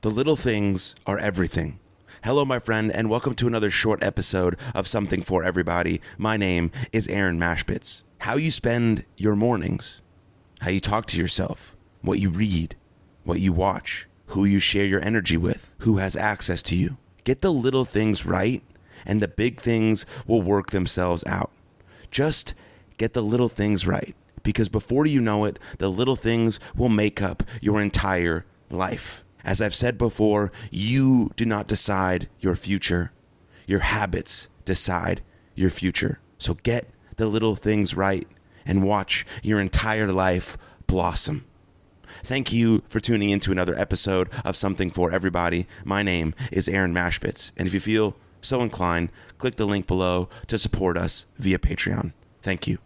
The little things are everything. Hello, my friend, and welcome to another short episode of Something for Everybody. My name is Aaron Machbitz. How you spend your mornings, how you talk to yourself, what you read, what you watch, who you share your energy with, who has access to you. Get the little things right, and the big things will work themselves out. Just get the little things right, because before you know it, the little things will make up your entire life. As I've said before, you do not decide your future. Your habits decide your future. So get the little things right and watch your entire life blossom. Thank you for tuning in to another episode of Something for Everybody. My name is Aaron Machbitz, and if you feel so inclined, click the link below to support us via Patreon. Thank you.